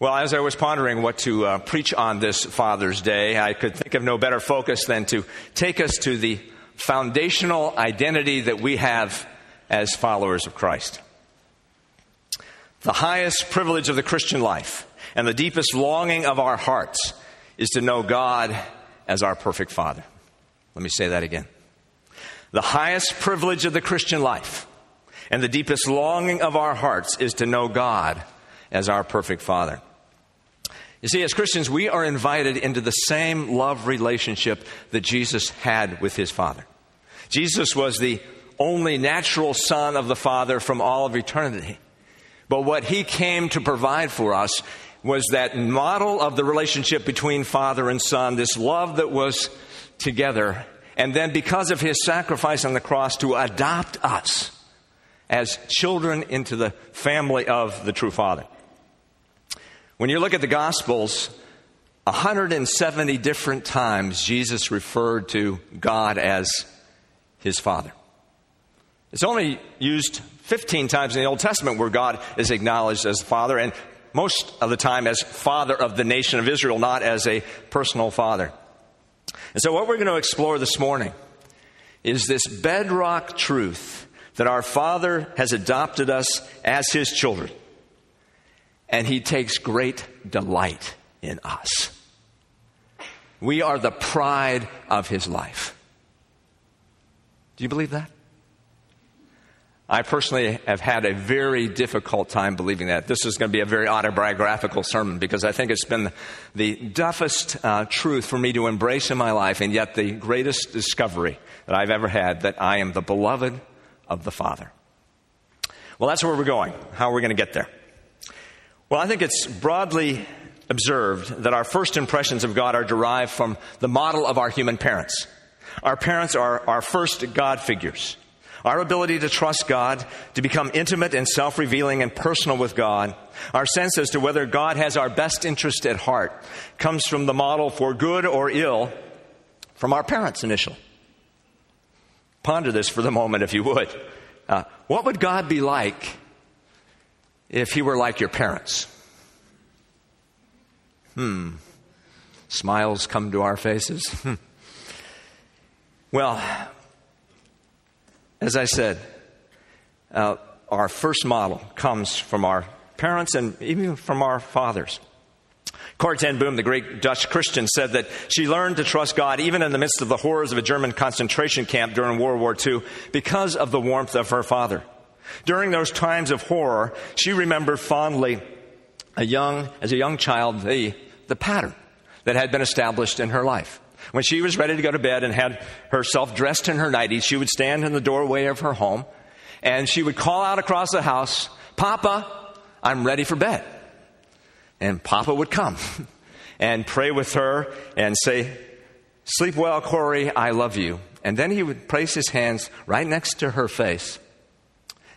Well, as I was pondering what to uh, preach on this Father's Day, I could think of no better focus than to take us to the foundational identity that we have as followers of Christ. The highest privilege of the Christian life and the deepest longing of our hearts is to know God as our perfect Father. Let me say that again. The highest privilege of the Christian life and the deepest longing of our hearts is to know God as our perfect Father. You see, as Christians, we are invited into the same love relationship that Jesus had with his Father. Jesus was the only natural Son of the Father from all of eternity. But what he came to provide for us was that model of the relationship between Father and Son, this love that was together, and then because of his sacrifice on the cross to adopt us as children into the family of the true Father. When you look at the Gospels, 170 different times Jesus referred to God as his Father. It's only used 15 times in the Old Testament where God is acknowledged as Father, and most of the time as Father of the nation of Israel, not as a personal Father. And so, what we're going to explore this morning is this bedrock truth that our Father has adopted us as His children and he takes great delight in us. We are the pride of his life. Do you believe that? I personally have had a very difficult time believing that. This is going to be a very autobiographical sermon because I think it's been the toughest uh, truth for me to embrace in my life, and yet the greatest discovery that I've ever had that I am the beloved of the Father. Well, that's where we're going. How are we going to get there? Well, I think it's broadly observed that our first impressions of God are derived from the model of our human parents. Our parents are our first God figures. Our ability to trust God, to become intimate and self revealing and personal with God, our sense as to whether God has our best interest at heart, comes from the model for good or ill from our parents initially. Ponder this for the moment, if you would. Uh, what would God be like if he were like your parents? Hmm. Smiles come to our faces. Hmm. well, as I said, uh, our first model comes from our parents and even from our fathers. Corrie ten Boom, the great Dutch Christian, said that she learned to trust God even in the midst of the horrors of a German concentration camp during World War II because of the warmth of her father. During those times of horror, she remembered fondly a young, as a young child, the, the pattern that had been established in her life. When she was ready to go to bed and had herself dressed in her nightie, she would stand in the doorway of her home and she would call out across the house, Papa, I'm ready for bed. And Papa would come and pray with her and say, Sleep well, Corrie, I love you. And then he would place his hands right next to her face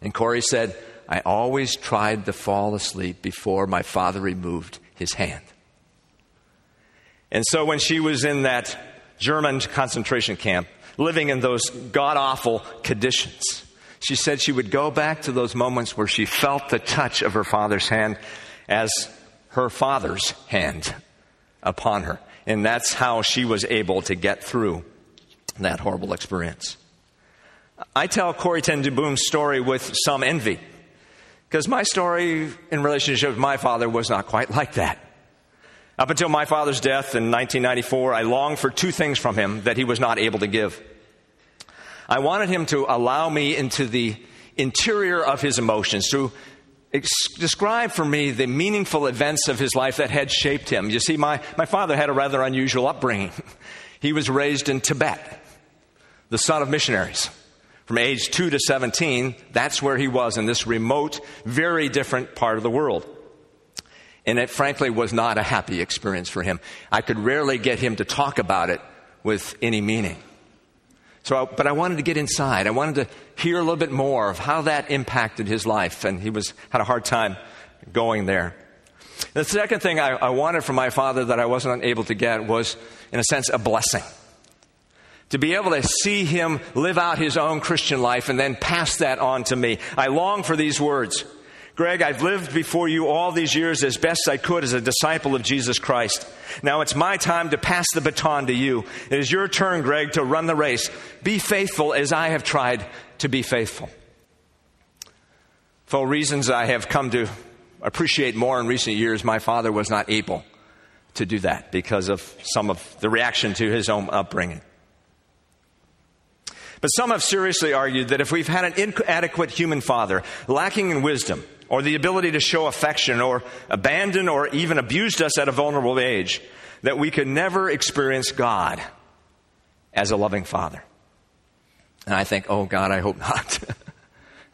and Corrie said, I always tried to fall asleep before my father removed his hand. And so when she was in that German concentration camp, living in those god awful conditions, she said she would go back to those moments where she felt the touch of her father's hand as her father's hand upon her. And that's how she was able to get through that horrible experience. I tell Corrie ten Boom's story with some envy because my story in relationship with my father was not quite like that. Up until my father's death in 1994, I longed for two things from him that he was not able to give. I wanted him to allow me into the interior of his emotions, to describe for me the meaningful events of his life that had shaped him. You see, my, my father had a rather unusual upbringing. He was raised in Tibet, the son of missionaries. From age 2 to 17, that's where he was in this remote, very different part of the world. And it frankly was not a happy experience for him. I could rarely get him to talk about it with any meaning. So, I, but I wanted to get inside. I wanted to hear a little bit more of how that impacted his life, and he was had a hard time going there. The second thing I, I wanted from my father that I wasn't able to get was, in a sense, a blessing to be able to see him live out his own Christian life and then pass that on to me. I long for these words. Greg, I've lived before you all these years as best I could as a disciple of Jesus Christ. Now it's my time to pass the baton to you. It is your turn, Greg, to run the race. Be faithful as I have tried to be faithful. For reasons I have come to appreciate more in recent years, my father was not able to do that because of some of the reaction to his own upbringing. But some have seriously argued that if we've had an inadequate human father, lacking in wisdom, or the ability to show affection, or abandon or even abused us at a vulnerable age, that we could never experience God as a loving father. And I think, oh God, I hope not.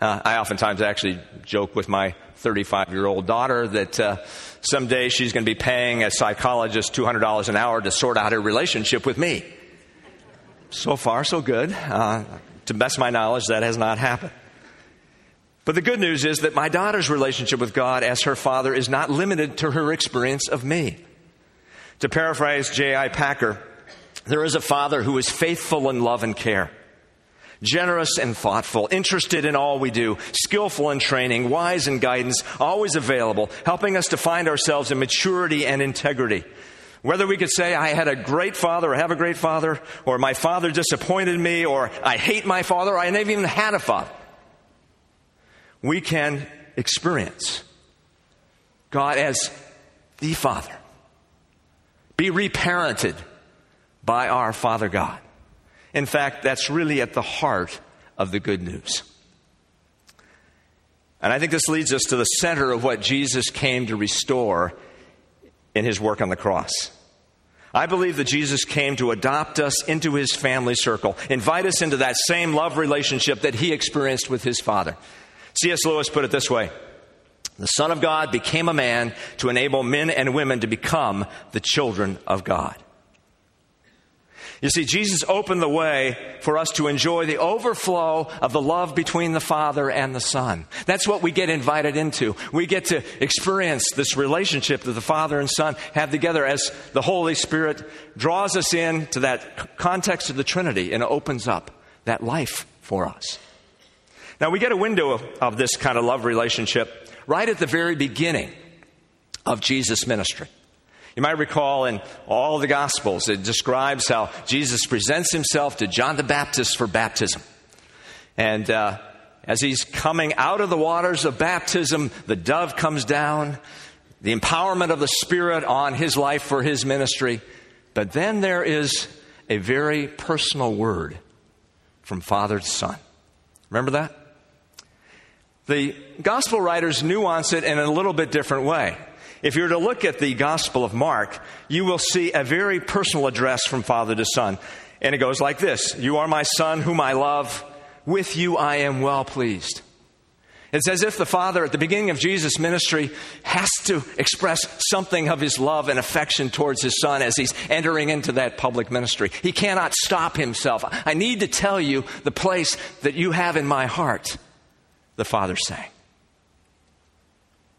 uh, I oftentimes actually joke with my 35 year old daughter that uh, someday she's going to be paying a psychologist $200 an hour to sort out her relationship with me. So far, so good. Uh, to best my knowledge, that has not happened. But the good news is that my daughter's relationship with God as her father is not limited to her experience of me. To paraphrase J.I. Packer, there is a father who is faithful in love and care, generous and thoughtful, interested in all we do, skillful in training, wise in guidance, always available, helping us to find ourselves in maturity and integrity. Whether we could say, I had a great father or have a great father, or my father disappointed me, or I hate my father, or I never even had a father, we can experience God as the Father. Be reparented by our Father God. In fact, that's really at the heart of the good news. And I think this leads us to the center of what Jesus came to restore in his work on the cross. I believe that Jesus came to adopt us into his family circle, invite us into that same love relationship that he experienced with his Father. C.S. Lewis put it this way The Son of God became a man to enable men and women to become the children of God. You see, Jesus opened the way for us to enjoy the overflow of the love between the Father and the Son. That's what we get invited into. We get to experience this relationship that the Father and Son have together as the Holy Spirit draws us in to that context of the Trinity and opens up that life for us. Now, we get a window of, of this kind of love relationship right at the very beginning of Jesus' ministry. You might recall in all the Gospels, it describes how Jesus presents himself to John the Baptist for baptism. And uh, as he's coming out of the waters of baptism, the dove comes down, the empowerment of the Spirit on his life for his ministry. But then there is a very personal word from Father to Son. Remember that? The Gospel writers nuance it in a little bit different way. If you were to look at the Gospel of Mark, you will see a very personal address from Father to Son. And it goes like this You are my Son, whom I love. With you I am well pleased. It's as if the Father, at the beginning of Jesus' ministry, has to express something of his love and affection towards his Son as he's entering into that public ministry. He cannot stop himself. I need to tell you the place that you have in my heart, the Father saying.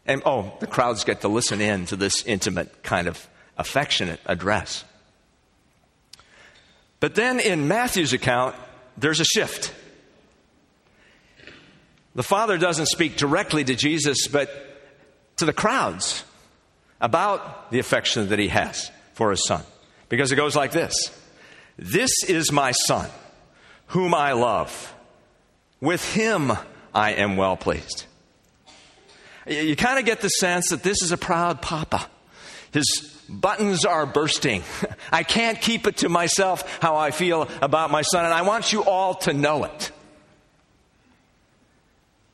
And oh, the crowds get to listen in to this intimate, kind of affectionate address. But then in Matthew's account, there's a shift. The Father doesn't speak directly to Jesus, but to the crowds about the affection that he has for his son. Because it goes like this This is my son, whom I love. With him I am well pleased. You kind of get the sense that this is a proud papa. His buttons are bursting. I can't keep it to myself how I feel about my son, and I want you all to know it.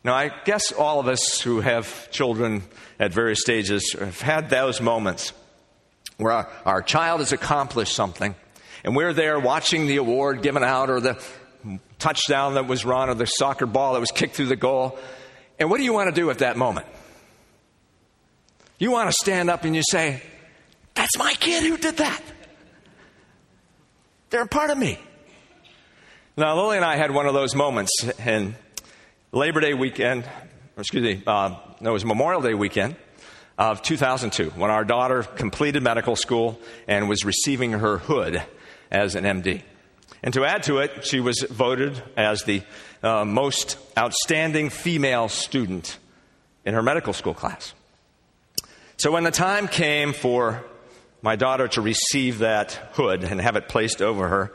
Now, I guess all of us who have children at various stages have had those moments where our, our child has accomplished something, and we're there watching the award given out, or the touchdown that was run, or the soccer ball that was kicked through the goal. And what do you want to do at that moment? You want to stand up and you say, That's my kid who did that. They're a part of me. Now, Lily and I had one of those moments in Labor Day weekend, excuse me, uh, no, it was Memorial Day weekend of 2002 when our daughter completed medical school and was receiving her hood as an MD. And to add to it, she was voted as the uh, most outstanding female student in her medical school class. So when the time came for my daughter to receive that hood and have it placed over her,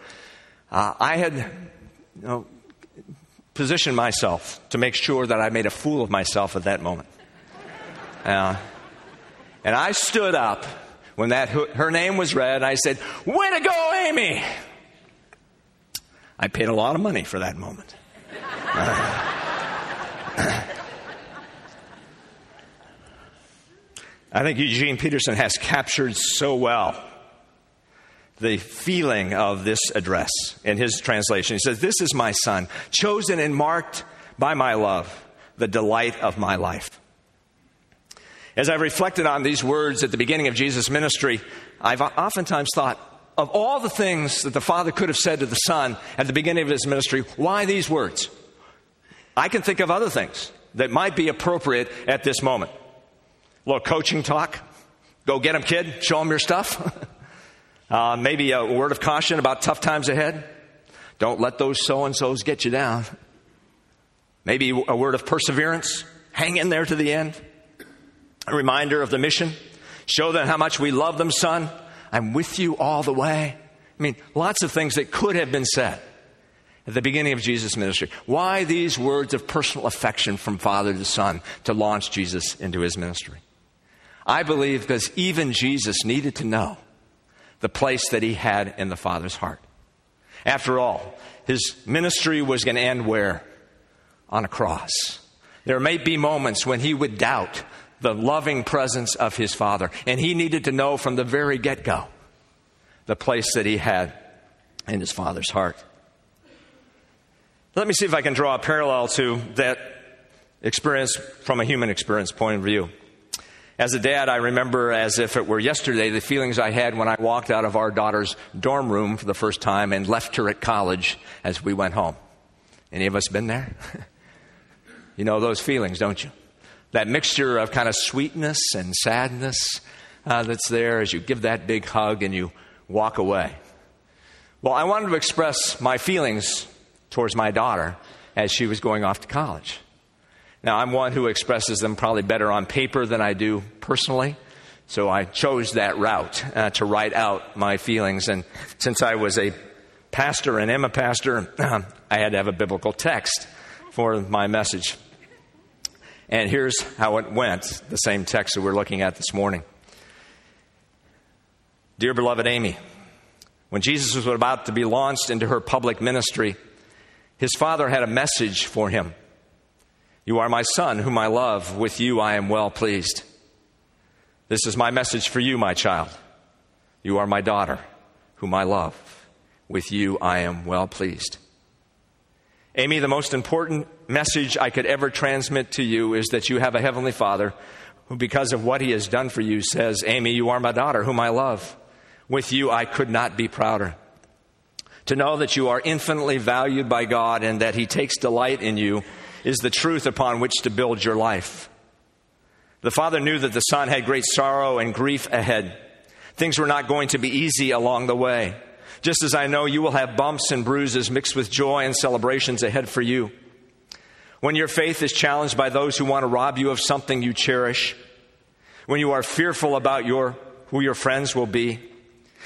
uh, I had you know, positioned myself to make sure that I made a fool of myself at that moment. Uh, and I stood up when that her name was read. I said, "Way to go, Amy!" I paid a lot of money for that moment. I think Eugene Peterson has captured so well the feeling of this address in his translation. He says, This is my son, chosen and marked by my love, the delight of my life. As I've reflected on these words at the beginning of Jesus' ministry, I've oftentimes thought, of all the things that the Father could have said to the Son at the beginning of his ministry, why these words? I can think of other things that might be appropriate at this moment. A little coaching talk. Go get them, kid. Show them your stuff. uh, maybe a word of caution about tough times ahead. Don't let those so and so's get you down. Maybe a word of perseverance. Hang in there to the end. A reminder of the mission. Show them how much we love them, son. I'm with you all the way. I mean, lots of things that could have been said at the beginning of Jesus' ministry. Why these words of personal affection from Father to Son to launch Jesus into his ministry? I believe because even Jesus needed to know the place that he had in the Father's heart. After all, his ministry was going to end where? On a cross. There may be moments when he would doubt the loving presence of his Father, and he needed to know from the very get go the place that he had in his Father's heart. Let me see if I can draw a parallel to that experience from a human experience point of view. As a dad, I remember as if it were yesterday the feelings I had when I walked out of our daughter's dorm room for the first time and left her at college as we went home. Any of us been there? you know those feelings, don't you? That mixture of kind of sweetness and sadness uh, that's there as you give that big hug and you walk away. Well, I wanted to express my feelings towards my daughter as she was going off to college. Now, I'm one who expresses them probably better on paper than I do personally. So I chose that route uh, to write out my feelings. And since I was a pastor and am a pastor, I had to have a biblical text for my message. And here's how it went the same text that we're looking at this morning. Dear beloved Amy, when Jesus was about to be launched into her public ministry, his father had a message for him. You are my son, whom I love. With you I am well pleased. This is my message for you, my child. You are my daughter, whom I love. With you I am well pleased. Amy, the most important message I could ever transmit to you is that you have a Heavenly Father who, because of what He has done for you, says, Amy, you are my daughter, whom I love. With you I could not be prouder. To know that you are infinitely valued by God and that He takes delight in you is the truth upon which to build your life. The father knew that the son had great sorrow and grief ahead. Things were not going to be easy along the way. Just as I know you will have bumps and bruises mixed with joy and celebrations ahead for you. When your faith is challenged by those who want to rob you of something you cherish, when you are fearful about your, who your friends will be,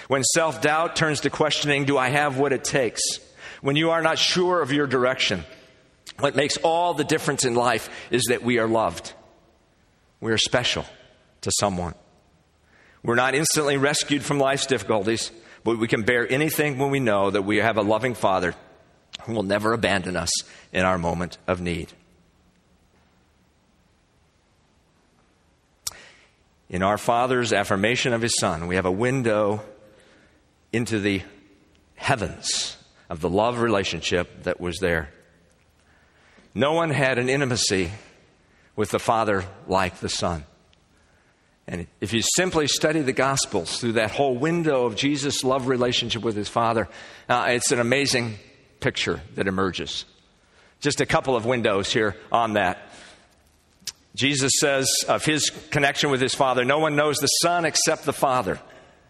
when self doubt turns to questioning, do I have what it takes? When you are not sure of your direction, what makes all the difference in life is that we are loved. We are special to someone. We're not instantly rescued from life's difficulties, but we can bear anything when we know that we have a loving Father who will never abandon us in our moment of need. In our Father's affirmation of His Son, we have a window into the heavens of the love relationship that was there. No one had an intimacy with the Father like the Son. And if you simply study the Gospels through that whole window of Jesus' love relationship with his Father, uh, it's an amazing picture that emerges. Just a couple of windows here on that. Jesus says of his connection with his Father, no one knows the Son except the Father.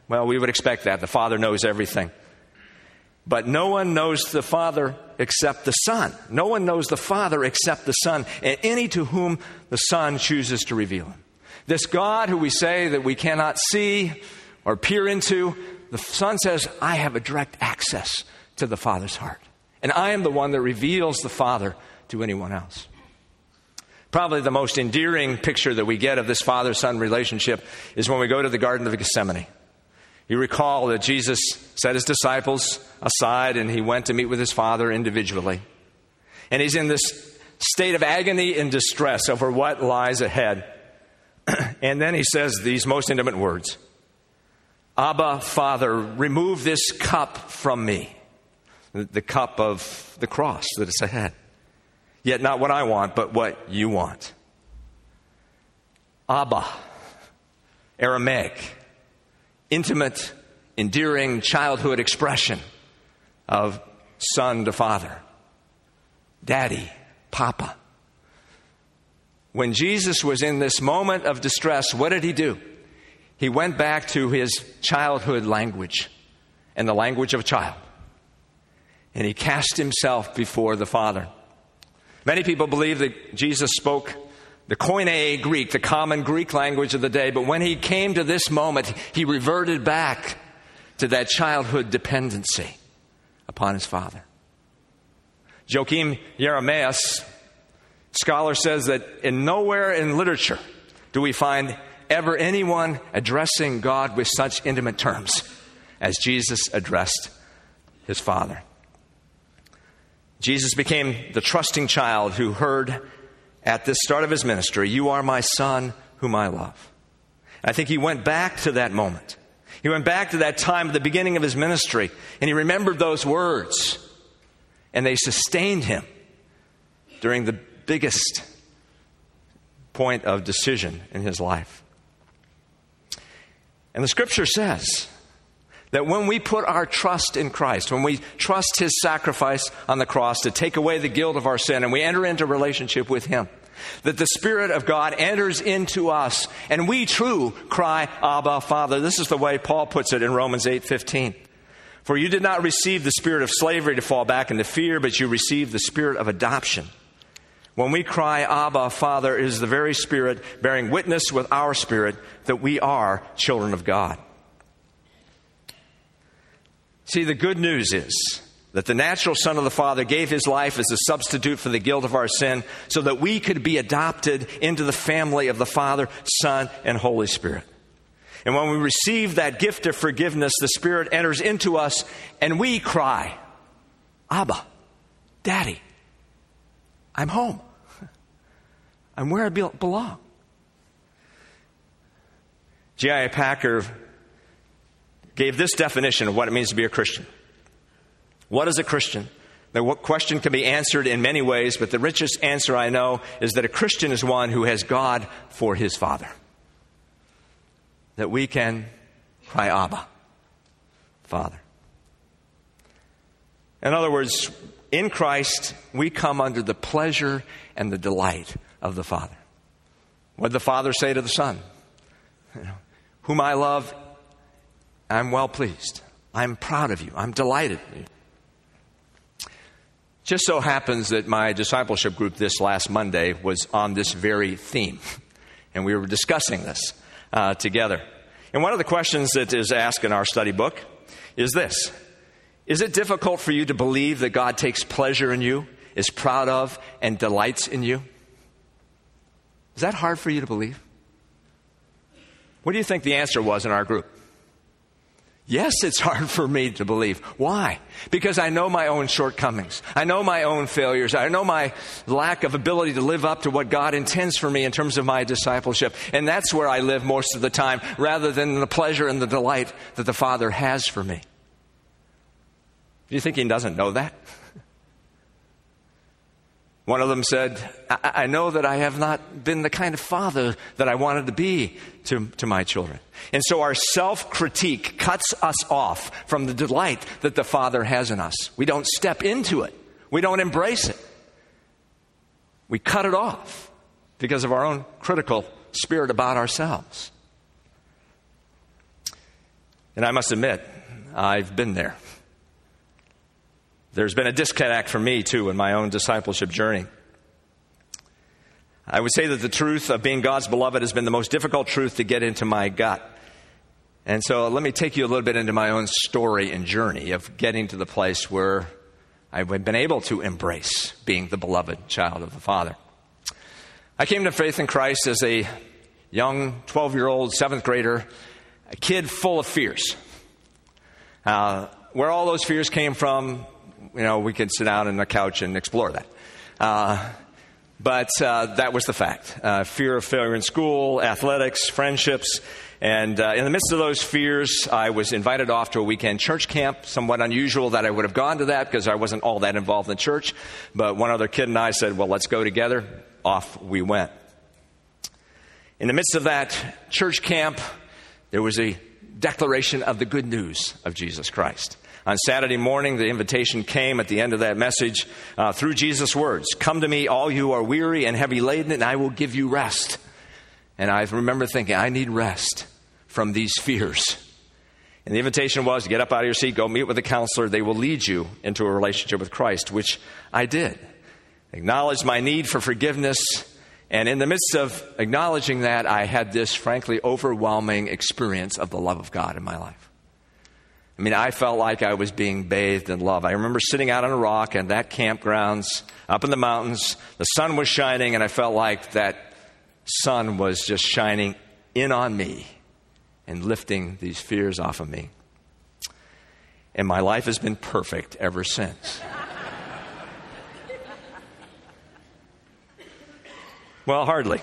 Well, we would expect that. The Father knows everything. But no one knows the Father except the Son. No one knows the Father except the Son, and any to whom the Son chooses to reveal him. This God who we say that we cannot see or peer into, the Son says, I have a direct access to the Father's heart. And I am the one that reveals the Father to anyone else. Probably the most endearing picture that we get of this father son relationship is when we go to the Garden of Gethsemane. You recall that Jesus set his disciples aside and he went to meet with his father individually. And he's in this state of agony and distress over what lies ahead. and then he says these most intimate words Abba, Father, remove this cup from me. The cup of the cross that is ahead. Yet not what I want, but what you want. Abba, Aramaic, intimate, endearing childhood expression of son to father. Daddy, Papa. When Jesus was in this moment of distress, what did he do? He went back to his childhood language and the language of a child. And he cast himself before the Father. Many people believe that Jesus spoke the Koine Greek, the common Greek language of the day, but when he came to this moment, he reverted back to that childhood dependency upon his father. Joachim Jeremias, scholar, says that in nowhere in literature do we find ever anyone addressing God with such intimate terms as Jesus addressed his father. Jesus became the trusting child who heard at the start of his ministry, You are my son whom I love. I think he went back to that moment. He went back to that time at the beginning of his ministry, and he remembered those words, and they sustained him during the biggest point of decision in his life. And the scripture says that when we put our trust in Christ, when we trust His sacrifice on the cross to take away the guilt of our sin, and we enter into relationship with Him, that the Spirit of God enters into us, and we too cry, Abba, Father. This is the way Paul puts it in Romans 8 15. For you did not receive the spirit of slavery to fall back into fear, but you received the spirit of adoption. When we cry, Abba, Father, it is the very Spirit bearing witness with our spirit that we are children of God. See, the good news is that the natural Son of the Father gave his life as a substitute for the guilt of our sin so that we could be adopted into the family of the Father, Son, and Holy Spirit. And when we receive that gift of forgiveness, the Spirit enters into us and we cry, Abba, Daddy, I'm home. I'm where I belong. J.I. Packer gave this definition of what it means to be a Christian. What is a Christian? The question can be answered in many ways, but the richest answer I know is that a Christian is one who has God for his Father. That we can cry, Abba, Father. In other words, in Christ, we come under the pleasure and the delight of the Father. What did the Father say to the Son? You know, Whom I love, I'm well pleased. I'm proud of you. I'm delighted. Just so happens that my discipleship group this last Monday was on this very theme, and we were discussing this uh, together. And one of the questions that is asked in our study book is this Is it difficult for you to believe that God takes pleasure in you, is proud of, and delights in you? Is that hard for you to believe? What do you think the answer was in our group? Yes, it's hard for me to believe. Why? Because I know my own shortcomings. I know my own failures. I know my lack of ability to live up to what God intends for me in terms of my discipleship. And that's where I live most of the time rather than the pleasure and the delight that the Father has for me. Do you think He doesn't know that? One of them said, I, I, know that I have not been the kind of father that I wanted to be to, to my children. And so our self critique cuts us off from the delight that the Father has in us. We don't step into it, we don't embrace it. We cut it off because of our own critical spirit about ourselves. And I must admit, I've been there. There's been a disconnect for me, too, in my own discipleship journey. I would say that the truth of being God's beloved has been the most difficult truth to get into my gut. And so let me take you a little bit into my own story and journey of getting to the place where I've been able to embrace being the beloved child of the Father. I came to faith in Christ as a young 12 year old, seventh grader, a kid full of fears. Uh, where all those fears came from, you know, we could sit down on the couch and explore that. Uh, but uh, that was the fact. Uh, fear of failure in school, athletics, friendships. And uh, in the midst of those fears, I was invited off to a weekend church camp. Somewhat unusual that I would have gone to that because I wasn't all that involved in church. But one other kid and I said, well, let's go together off we went. In the midst of that church camp, there was a declaration of the good news of Jesus Christ. On Saturday morning, the invitation came at the end of that message uh, through Jesus' words Come to me, all you are weary and heavy laden, and I will give you rest. And I remember thinking, I need rest from these fears. And the invitation was get up out of your seat, go meet with a counselor. They will lead you into a relationship with Christ, which I did acknowledged my need for forgiveness. And in the midst of acknowledging that, I had this frankly overwhelming experience of the love of God in my life. I mean, I felt like I was being bathed in love. I remember sitting out on a rock and that campgrounds up in the mountains. The sun was shining, and I felt like that sun was just shining in on me and lifting these fears off of me. And my life has been perfect ever since. Well, hardly.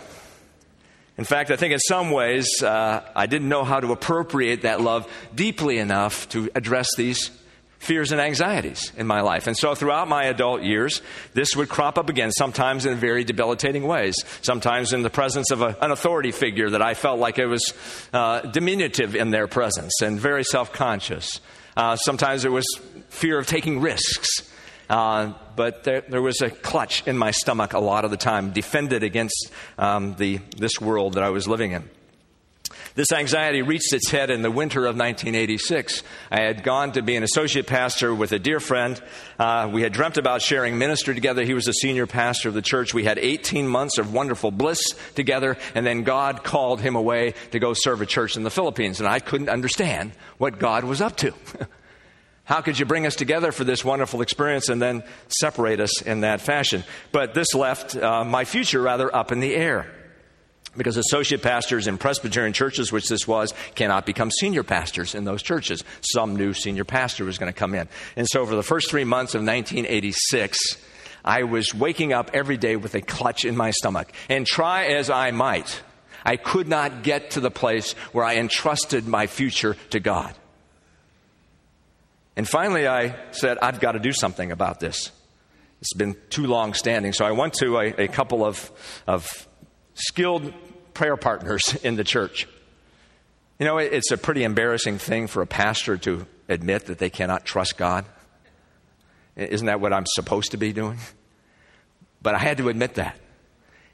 In fact, I think in some ways uh, I didn't know how to appropriate that love deeply enough to address these fears and anxieties in my life. And so throughout my adult years, this would crop up again, sometimes in very debilitating ways, sometimes in the presence of a, an authority figure that I felt like it was uh, diminutive in their presence and very self conscious. Uh, sometimes it was fear of taking risks. Uh, but there, there, was a clutch in my stomach a lot of the time, defended against um, the, this world that I was living in. This anxiety reached its head in the winter of 1986. I had gone to be an associate pastor with a dear friend. Uh, we had dreamt about sharing ministry together. He was a senior pastor of the church. We had 18 months of wonderful bliss together, and then God called him away to go serve a church in the Philippines. And I couldn't understand what God was up to. How could you bring us together for this wonderful experience and then separate us in that fashion? But this left uh, my future rather up in the air. Because associate pastors in Presbyterian churches, which this was, cannot become senior pastors in those churches. Some new senior pastor was going to come in. And so for the first three months of 1986, I was waking up every day with a clutch in my stomach. And try as I might, I could not get to the place where I entrusted my future to God. And finally, I said, I've got to do something about this. It's been too long standing. So I went to a, a couple of, of skilled prayer partners in the church. You know, it's a pretty embarrassing thing for a pastor to admit that they cannot trust God. Isn't that what I'm supposed to be doing? But I had to admit that.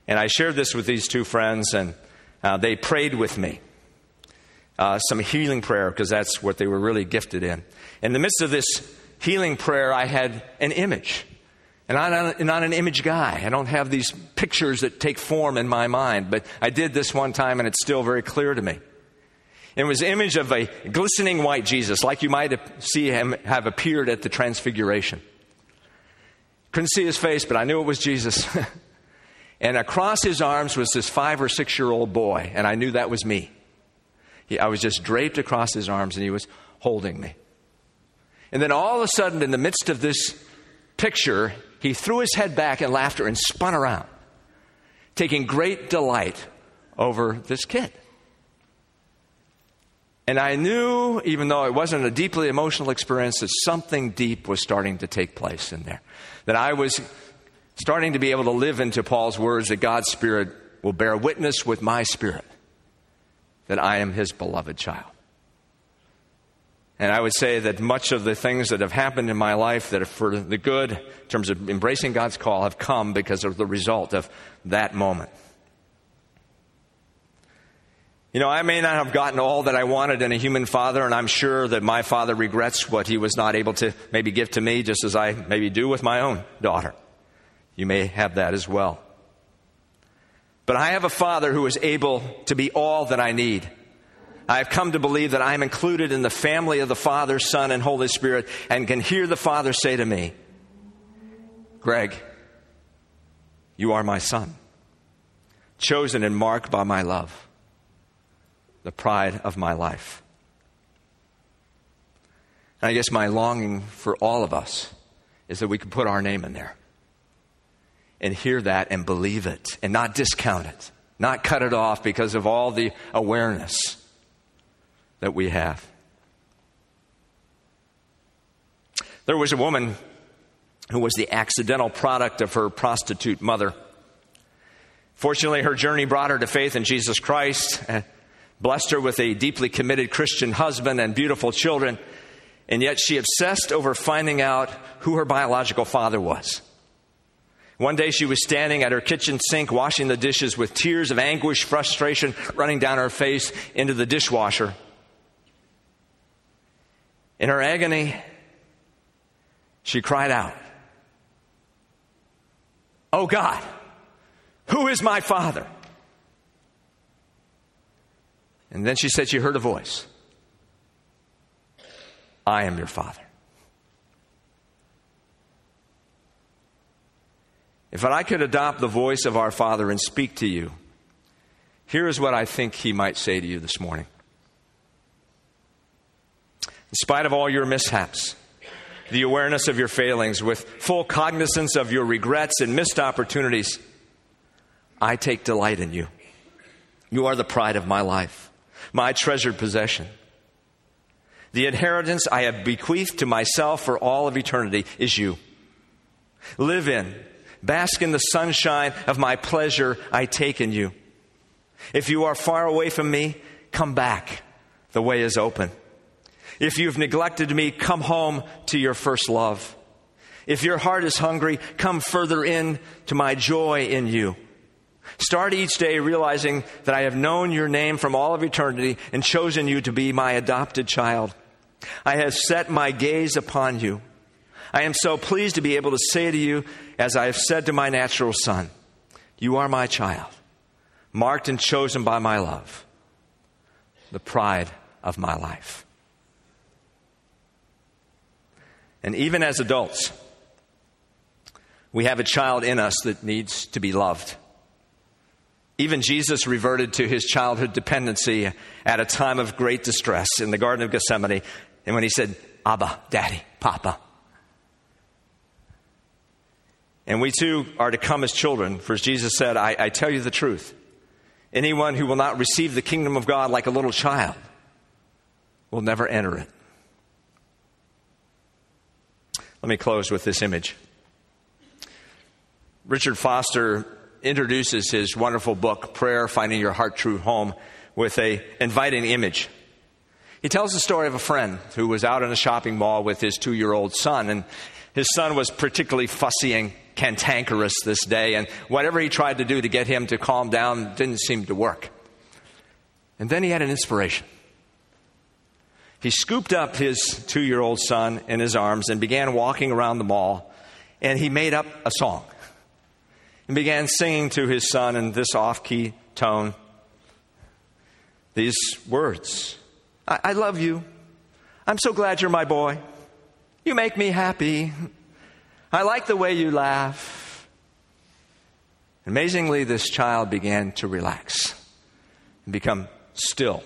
And I shared this with these two friends, and uh, they prayed with me. Uh, some healing prayer, because that's what they were really gifted in. In the midst of this healing prayer, I had an image. And I'm not an image guy. I don't have these pictures that take form in my mind, but I did this one time and it's still very clear to me. It was image of a glistening white Jesus, like you might see him have appeared at the transfiguration. Couldn't see his face, but I knew it was Jesus. and across his arms was this five or six year old boy, and I knew that was me. He, I was just draped across his arms, and he was holding me. And then all of a sudden, in the midst of this picture, he threw his head back in laughter and spun around, taking great delight over this kid. And I knew, even though it wasn't a deeply emotional experience, that something deep was starting to take place in there. That I was starting to be able to live into Paul's words that God's Spirit will bear witness with my spirit that I am his beloved child. And I would say that much of the things that have happened in my life that are for the good, in terms of embracing God's call, have come because of the result of that moment. You know, I may not have gotten all that I wanted in a human father, and I'm sure that my father regrets what he was not able to maybe give to me, just as I maybe do with my own daughter. You may have that as well. But I have a father who is able to be all that I need. I have come to believe that I am included in the family of the Father, Son, and Holy Spirit, and can hear the Father say to me, Greg, you are my son, chosen and marked by my love the pride of my life. And I guess my longing for all of us is that we could put our name in there and hear that and believe it and not discount it, not cut it off because of all the awareness that we have. There was a woman who was the accidental product of her prostitute mother. Fortunately, her journey brought her to faith in Jesus Christ eh, blessed her with a deeply committed Christian husband and beautiful children, and yet she obsessed over finding out who her biological father was. One day she was standing at her kitchen sink washing the dishes with tears of anguish, frustration running down her face into the dishwasher. In her agony, she cried out, Oh God, who is my father? And then she said she heard a voice I am your father. If I could adopt the voice of our Father and speak to you, here is what I think He might say to you this morning. In spite of all your mishaps, the awareness of your failings, with full cognizance of your regrets and missed opportunities, I take delight in you. You are the pride of my life my treasured possession. The inheritance I have bequeathed to myself for all of eternity is you. Live in, bask in the sunshine of my pleasure I take in you. If you are far away from me, come back. The way is open. If you've neglected me, come home to your first love. If your heart is hungry, come further in to my joy in you. Start each day realizing that I have known your name from all of eternity and chosen you to be my adopted child. I have set my gaze upon you. I am so pleased to be able to say to you, as I have said to my natural son, You are my child, marked and chosen by my love, the pride of my life. And even as adults, we have a child in us that needs to be loved. Even Jesus reverted to his childhood dependency at a time of great distress in the Garden of Gethsemane, and when he said, Abba, Daddy, Papa. And we too are to come as children, for as Jesus said, I, I tell you the truth. Anyone who will not receive the kingdom of God like a little child will never enter it. Let me close with this image. Richard Foster introduces his wonderful book, Prayer Finding Your Heart True Home, with a inviting image. He tells the story of a friend who was out in a shopping mall with his two year old son, and his son was particularly fussy and cantankerous this day, and whatever he tried to do to get him to calm down didn't seem to work. And then he had an inspiration. He scooped up his two year old son in his arms and began walking around the mall, and he made up a song and began singing to his son in this off key tone these words I-, I love you. I'm so glad you're my boy. You make me happy. I like the way you laugh. Amazingly, this child began to relax and become still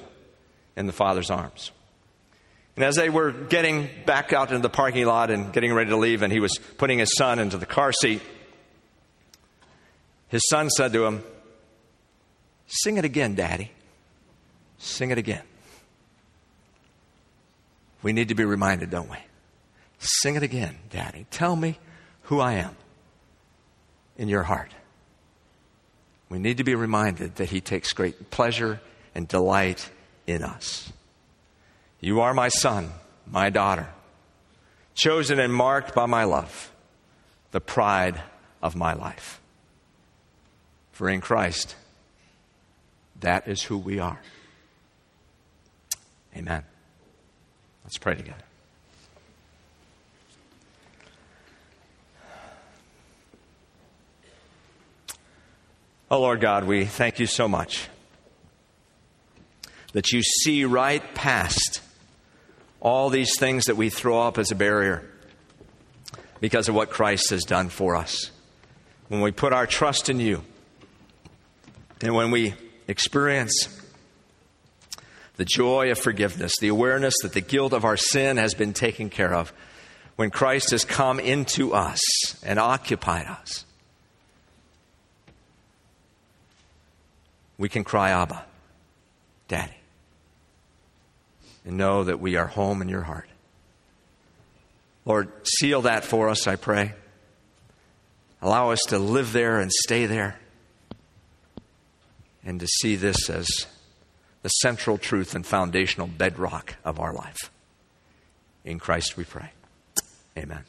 in the father's arms. And as they were getting back out into the parking lot and getting ready to leave, and he was putting his son into the car seat, his son said to him, Sing it again, Daddy. Sing it again. We need to be reminded, don't we? Sing it again, Daddy. Tell me who I am in your heart. We need to be reminded that He takes great pleasure and delight in us. You are my son, my daughter, chosen and marked by my love, the pride of my life. For in Christ, that is who we are. Amen. Let's pray together. Oh, Lord God, we thank you so much that you see right past all these things that we throw up as a barrier because of what Christ has done for us. When we put our trust in you and when we experience the joy of forgiveness, the awareness that the guilt of our sin has been taken care of, when Christ has come into us and occupied us, we can cry, Abba, Daddy, and know that we are home in your heart. Lord, seal that for us, I pray. Allow us to live there and stay there and to see this as the central truth and foundational bedrock of our life. In Christ we pray. Amen.